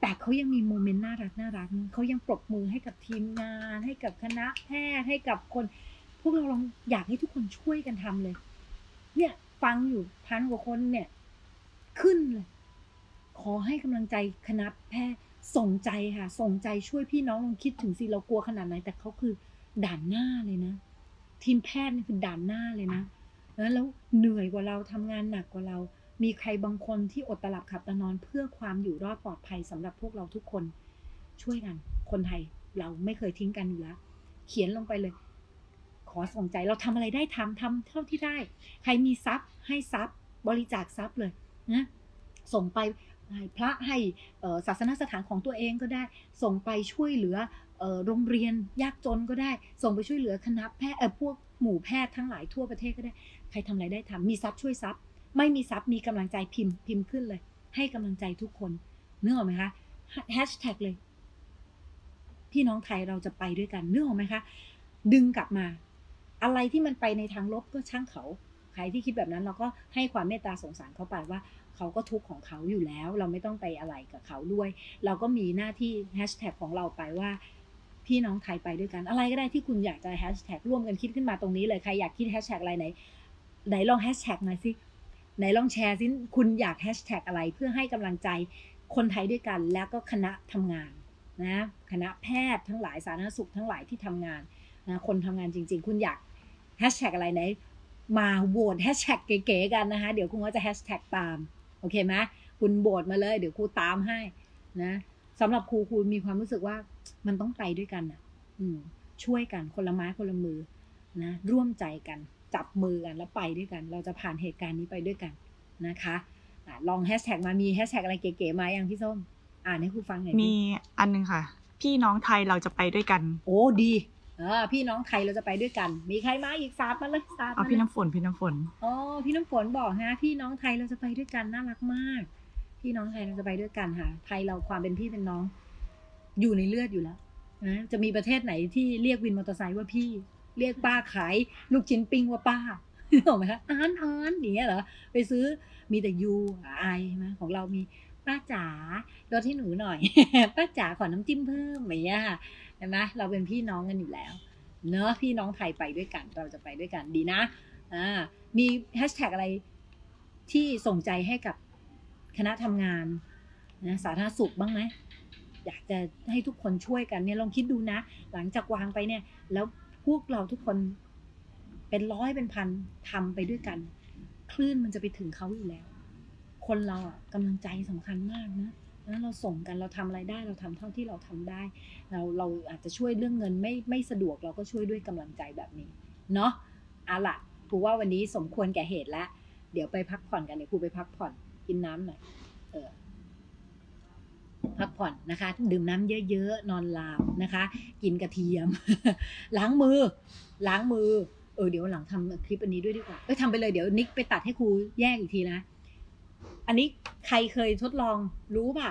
แต่เขายังมีโมเมนต์น่ารักน่ารักเขายังปรบมือให้กับทีมงาน ให้กับคณะแพทย์ให้กับคน พวกเราลองอยากให้ทุกคนช่วยกันทำเลย เนี่ยฟังอยู่พันกว่าคนเนี่ย ขึ้นเลย ขอให้กำลังใจคณะแพทย์ส่งใจค่ะ ส่งใจช่วยพี่น้องลองคิดถึงสิเรากลัวขนาดไหนแต่เขาคือด่านหน้าเลยนะ ทีมแพทย์นี่คือด่านหน้าเลยนะแล้วเหนื่อยกว่าเราทำงานหนักกว่าเรา มีใครบางคนที่อดตลับขับตานอนเพื่อความอยู่รอดปลอดภัยสำหรับพวกเราทุกคนช่วยกัน คนไทยเราไม่เคยทิ้งกันอยู่แล้ว เขียนลงไปเลย ขอส่งใจเราทำอะไรได้ทำทำเท่าที่ได้ ใครมีทรัพย์ให้ทรัพย์ บริจาคทรัพย์เลยนะส่งไปให้พระให้ศาสนสถานของตัวเองก็ได้ ส่งไปช่วยเหลือ โรงเรียนยากจนก็ได้ ส่งไปช่วยเหลือคณะแพทย์พวกหมู่แพทย์ทั้งหลายทั่วประเทศก็ได้ ใครทำอะไรได้ทำมีทรัพย์ช่วยทรัพย์ ไม่มีทรัพย์มีกำลังใจพิมพ์พิมพ์ขึ้นเลย ให้กำลังใจทุกคนนึกออกไหมคะแฮชแท็กเลย พี่น้องไทยเราจะไปด้วยกันนึกออกไหมคะดึงกลับมา อะไรที่มันไปในทางลบก็ช่างเขาใครที่คิดแบบนั้นเราก็ให้ความเมตตาสงสารเขาไปว่าเขาก็ทุกข์ของเขาอยู่แล้ว เราไม่ต้องไปอะไรกับเขาด้วย เราก็มีหน้าที่แฮชแท็กของเราไปว่า พี่น้องไทยไปด้วยกัน อะไรก็ได้ที่คุณอยากจะแฮชแท็กร่วมกันคิดขึ้นมาตรงนี้เลย ใครอยากคิดแฮชแท็กอะไรไหนไหนลองแฮชแท็กหน่อยสิไหนลองแชร์สิคุณอยากแฮชแท็กอะไรเพื่อให้กำลังใจคนไทยด้วยกัน แล้วก็คณะทำงานนะคณะแพทย์ทั้งหลายสาธารณสุขทั้งหลายที่ทำงานนะคนทำงานจริง ๆ คุณอยากแฮชแท็กอะไรไหนมาโหวตแฮชแท็กเก๋ๆกันนะคะ เดี๋ยวคุณก็จะแฮชแท็กตาม โอเคไหมคุณโหวตมาเลย เดี๋ยวครูตามให้นะ สำหรับครูครูมีความรู้สึกว่ามันต้องไปด้วยกันอะ อืม ช่วยกันคนละไม้คนละมือนะร่วมใจกันจับมือกันแล้วไปด้วยกัน เราจะผ่านเหตุการณ์นี้ไปด้วยกันนะคะอะลองแฮชแท็กมามีแฮชแท็กอะไรเก๋ๆมาอย่างพี่ส้ม อ่านให้ครูฟังหน่อยดิมีอันหนึงค่ะ พี่น้องไทยเราจะไปด้วยกัน โอ้ดีเออพี่น้องไทยเราจะไปด้วยกัน มีใครมาอีกสามมาเลยสามเอามาพี่เลยน้ำฝนพี่น้ำฝนอ๋อพี่น้ำฝนบอกนะพี่น้องไทยเราจะไปด้วยกันน่ารักมาก พี่น้องไทยเราจะไปด้วยกันค่ะ ไทยเราความเป็นพี่เป็นน้อง อยู่ในเลือดอยู่แล้วนะจะมีประเทศไหนที่เรียกวินมอเตอร์ไซค์ว่าพี่ เรียกป้าขาย ลูกชิ้นปิ้งว่าป้านึกอไหมคะอานอานอย่างเงี้ยเหรอไปซื้อมีแต่ยูไอใช่ไหมของเรามีป้าจ๋าลดที่หนูหน่อย ป้าจ๋าขอน้ำจิ้มเพิ่มอย่างเงี้ยค่ะเห็นไหมเราเป็นพี่น้องกันอยู่แล้ว เนอะพี่น้องไทยไปด้วยกัน เราจะไปด้วยกันดีนะอ่ามีแฮชแท็กอะไรที่ส่งใจให้กับ คณะทำงานนะสาธารณสุขบ้างไหมอยากจะให้ทุกคนช่วยกันเนี่ยลองคิดดูนะ หลังจากวางไปเนี่ย แล้วพวกเราทุกคนเป็นร้อยเป็นพันทำไปด้วยกัน คลื่นมันจะไปถึงเขาอยู่แล้ว คนเราอะกำลังใจสำคัญมากนะนะเราส่งกันเราทำอะไรได้เราทำเท่าที่เราทำได้ เราเราอาจจะช่วยเรื่องเงินไม่ไม่สะดวกเราก็ช่วยด้วยกำลังใจแบบนี้เนาะเอาล่ะครูว่าวันนี้สมควรแก่เหตุแล้วเดี๋ยวไปพักผ่อนกันเดี๋ยวครูไปพักผ่อน กินน้ำหน่อยเออพักผ่อนนะคะ ดื่มน้ำเยอะๆ นอนหลับนะคะ กินกระเทียม ล้างมือ ล้างมือ เออเดี๋ยวหลังทำคลิปอันนี้ด้วยดีกว่า เอ้ยทำไปเลยเดี๋ยวนิกไปตัดให้ครูแยกอีกทีนะ อันนี้ใครเคยทดลองรู้ป่ะ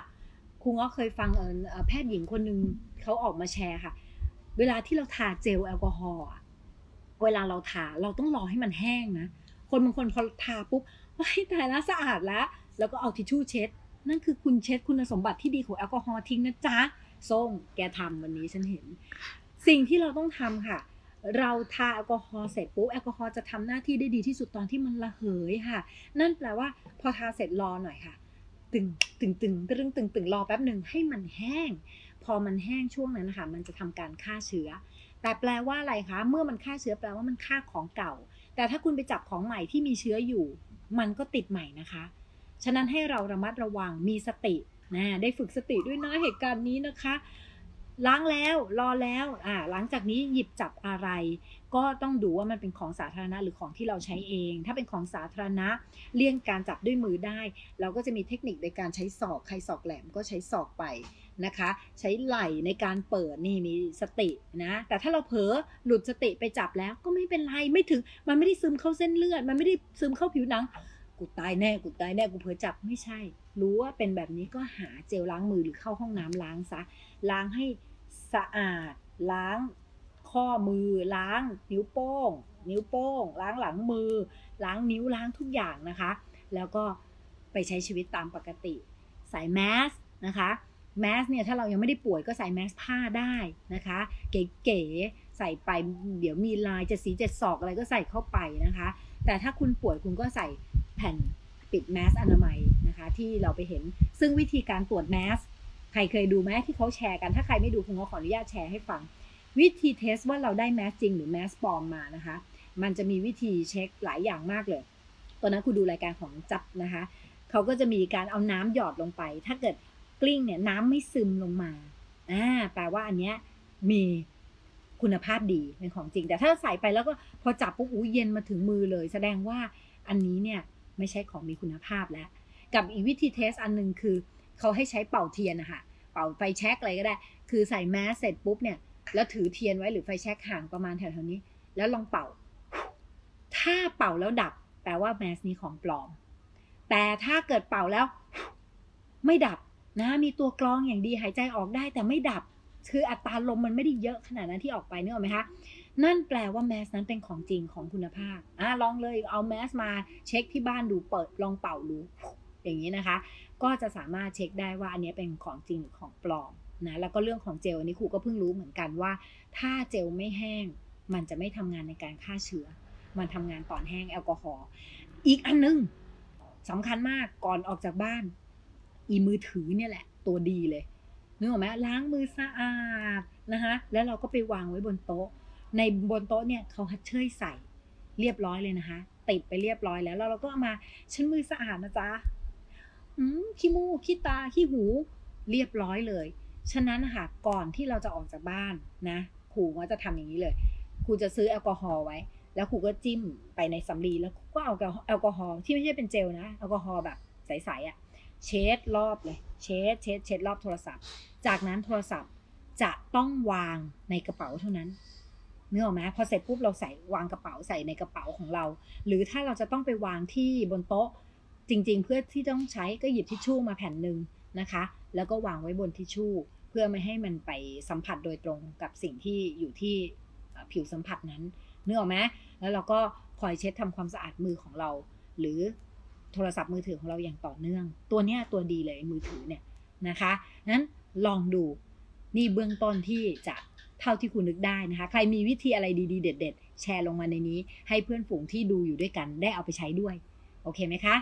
ครูง้อเคยฟังเออแพทย์หญิงคนหนึ่งเขาออกมาแชร์ค่ะ เวลาที่เราทาเจลแอลกอฮอล์อะเวลาเราทาเราต้องรอให้มันแห้งนะ คนบางคนพอทาปุ๊บว้ายตายแล้วสะอาดแล้ว แล้วก็เอาทิชชู่เช็ด นั่นคือคุณเช็ดคุณสมบัติที่ดีของแอลกอฮอล์ทิ้งนะจ๊ะส้มแกทำวันนี้ฉันเห็น สิ่งที่เราต้องทำค่ะ เราทาแอลกอฮอล์เสร็จปุ๊บแอลกอฮอล์จะทำหน้าที่ได้ดีที่สุดตอนที่มันระเหยค่ะ นั่นแปลว่าพอทาเสร็จรอหน่อยค่ะ ตึงตึงตึงตึงตึงตึงรอแป๊บหนึ่งให้มันแห้ง พอมันแห้งช่วงนั้นนะคะมันจะทำการฆ่าเชื้อ แต่แปลว่าอะไรคะ เมื่อมันฆ่าเชื้อแปลว่ามันฆ่าของเก่า แต่ถ้าคุณไปจับของใหม่ที่มีเชื้ออยู่ มันก็ติดใหม่นะคะ ฉะนั้นให้เราระมัดระวังมีสตินะได้ฝึกสติด้วยนะเหตุการณ์นี้นะคะ ล้างแล้วรอแล้วอ่าหลังจากนี้หยิบจับอะไร ก็ต้องดูว่ามันเป็นของสาธารณะหรือของที่เราใช้เอง ถ้าเป็นของสาธารณะเลี่ยงการจับด้วยมือได้ เราก็จะมีเทคนิคในการใช้ศอกใครศอกแหลมก็ใช้ศอกไปนะคะ ใช้ไหล่ในการเปิดนี่มีสตินะแต่ถ้าเราเผลอหลุดสติไปจับแล้วก็ไม่เป็นไรไม่ถึงมันไม่ได้ซึมเข้าเส้นเลือด มันไม่ได้ซึมเข้าผิวหนัง กูตายแน่กูตายแน่กูเผลอจับไม่ใช่ รู้ว่าเป็นแบบนี้ก็หาเจลล้างมือหรือเข้าห้องน้ำล้างซะล้างให้สะอาด ล้างข้อมือล้าง นิ้วโป้ง นิ้วโป้ง ล้างหลังมือ ล้างนิ้วล้างทุกอย่างนะคะ แล้วก็ไปใช้ชีวิตตามปกติ ใส่แมสนะคะแมสเนี่ยถ้าเรายังไม่ได้ป่วยก็ใส่แมสผ้าได้นะคะ เก๋ๆใส่ไปเดี๋ยวมีลายจ็ดสีจ็ดศอกอะไรก็ใส่เข้าไปนะคะ แต่ถ้าคุณป่วยคุณก็ใส่ แผ่นปิดแมสอนามัยนะคะที่เราไปเห็น ซึ่งวิธีการตรวจแมสใครเคยดูไหมที่เขาแชร์กัน ถ้าใครไม่ดูคุณก็ขออนุญาตแชร์ให้ฟัง วิธีเทสว่าเราได้แมสจริงหรือแมสปลอมมานะคะ มันจะมีวิธีเช็คหลายอย่างมากเลย ตอนนั้นคุณดูรายการของจับนะคะเขาก็จะมีการเอาน้ำหยอดลงไป ถ้าเกิดกลิ้งเนี่ยน้ำไม่ซึมลงมาอ่าแปลว่าอันเนี้ยมีคุณภาพดีเป็นของจริง แต่ถ้าใส่ไปแล้วก็พอจับปุ๊บอู้เย็นมาถึงมือเลย แสดงว่าอันนี้เนี่ย ไม่ใช่ของมีคุณภาพแล้ว กับอีกวิธีเทสอันหนึ่งคือเขาให้ใช้เป่าเทียนนะคะเป่าไฟแช็กอะไรก็ได้ คือใส่แมสเสร็จปุ๊บเนี่ยแล้วถือเทียนไว้หรือไฟแช็กห่างประมาณแถวๆนี้ แล้วลองเป่า ถ้าเป่าแล้วดับ แปลว่าแมสนี้ของปลอม แต่ถ้าเกิดเป่าแล้ว ไม่ดับนะมีตัวกรองอย่างดีหายใจออกได้แต่ไม่ดับ คืออัตราลมมันไม่ได้เยอะขนาดนั้นที่ออกไปนึกออกไหมคะ นั่นแปลว่าแมสนั้นเป็นของจริงของคุณภาพอะลองเลยเอาแมสมาเช็คที่บ้านดูเปิดลองเป่าดูอย่างนี้นะคะ ก็จะสามารถเช็คได้ว่าอันนี้เป็นของจริงหรือของปลอมนะแล้วก็เรื่องของเจลอันนี้ครูก็เพิ่งรู้เหมือนกันว่า ถ้าเจลไม่แห้ง มันจะไม่ทำงานในการฆ่าเชื้อ มันทำงานตอนแห้งแอลกอฮอล์อีกอันนึงสำคัญมากก่อนออกจากบ้าน อีมือถือเนี่ยแหละ ตัวดีเลยนึกออกไหมล้างมือสะอาดนะคะแล้วเราก็ไปวางไว้บนโต๊ะ ในบนโต๊ะเนี่ยเขาฮัดเชยใส่เรียบร้อยเลยนะคะ ติดไปเรียบร้อยแล้วแล้วเราก็เอามาฉันมือสะอาดนะจ๊ะขี้มูกขี้ตาขี้หูเรียบร้อยเลย ฉะนั้นนะคะก่อนที่เราจะออกจากบ้านนะครูก็จะทำอย่างนี้เลยครูจะซื้อแอลกอฮอล์ไว้ แล้วครูก็จิ้มไปในสำลีแล้วก็เอาแอลกอฮอล์ที่ไม่ใช่เป็นเจลนะแอลกอฮอล์แบบใสๆอะ่ะเช็ดรอบเลยเช็ดเช็ดเช็ดรอบโทรศัพท์ จากนั้นโทรศัพท์จะต้องวางในกระเป๋าเท่านั้น เนื้อออกไหมพอเสร็จปุ๊บเราใส่วางกระเป๋าใส่ในกระเป๋าของเรา หรือถ้าเราจะต้องไปวางที่บนโต๊ะ จริง ๆ เพื่อที่ต้องใช้ก็หยิบทิชชู่มาแผ่นหนึ่งนะคะ แล้วก็วางไว้บนทิชชู่ เพื่อไม่ให้มันไปสัมผัสโดยตรงกับสิ่งที่อยู่ที่ผิวสัมผัสนั้นเนื้อออกไหมแล้วเราก็คอยเช็ดทำความสะอาดมือของเรา หรือโทรศัพท์มือถือของเราอย่างต่อเนื่อง ตัวเนี้ยตัวดีเลยมือถือเนี่ยนะคะนั้นลองดูนี่เบื้องต้นที่จะ เท่าที่คุณนึกได้นะคะ ใครมีวิธีอะไรดีๆ เด็ด ๆ แชร์ลงมาในนี้ ให้เพื่อนฝูงที่ดูอยู่ด้วยกันได้เอาไปใช้ด้วย โอเคไหมคะ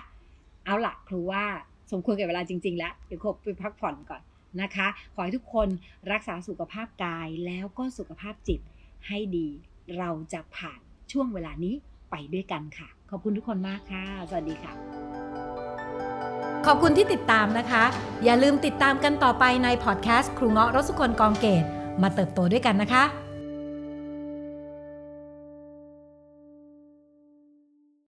เอาละครูว่าสมควรแก่เวลาจริง ๆ แล้วเดี๋ยวครบไปพักผ่อนก่อนนะคะ ขอให้ทุกคนรักษาสุขภาพกายแล้วก็สุขภาพจิตให้ดี เราจะผ่านช่วงเวลานี้ไปด้วยกันค่ะ ขอบคุณทุกคนมากค่ะ สวัสดีค่ะ ขอบคุณที่ติดตามนะคะ อย่าลืมติดตามกันต่อไปในพอดแคสต์ครูเงาะรสุคนกองเกต มาเติบโตด้วยกันนะคะ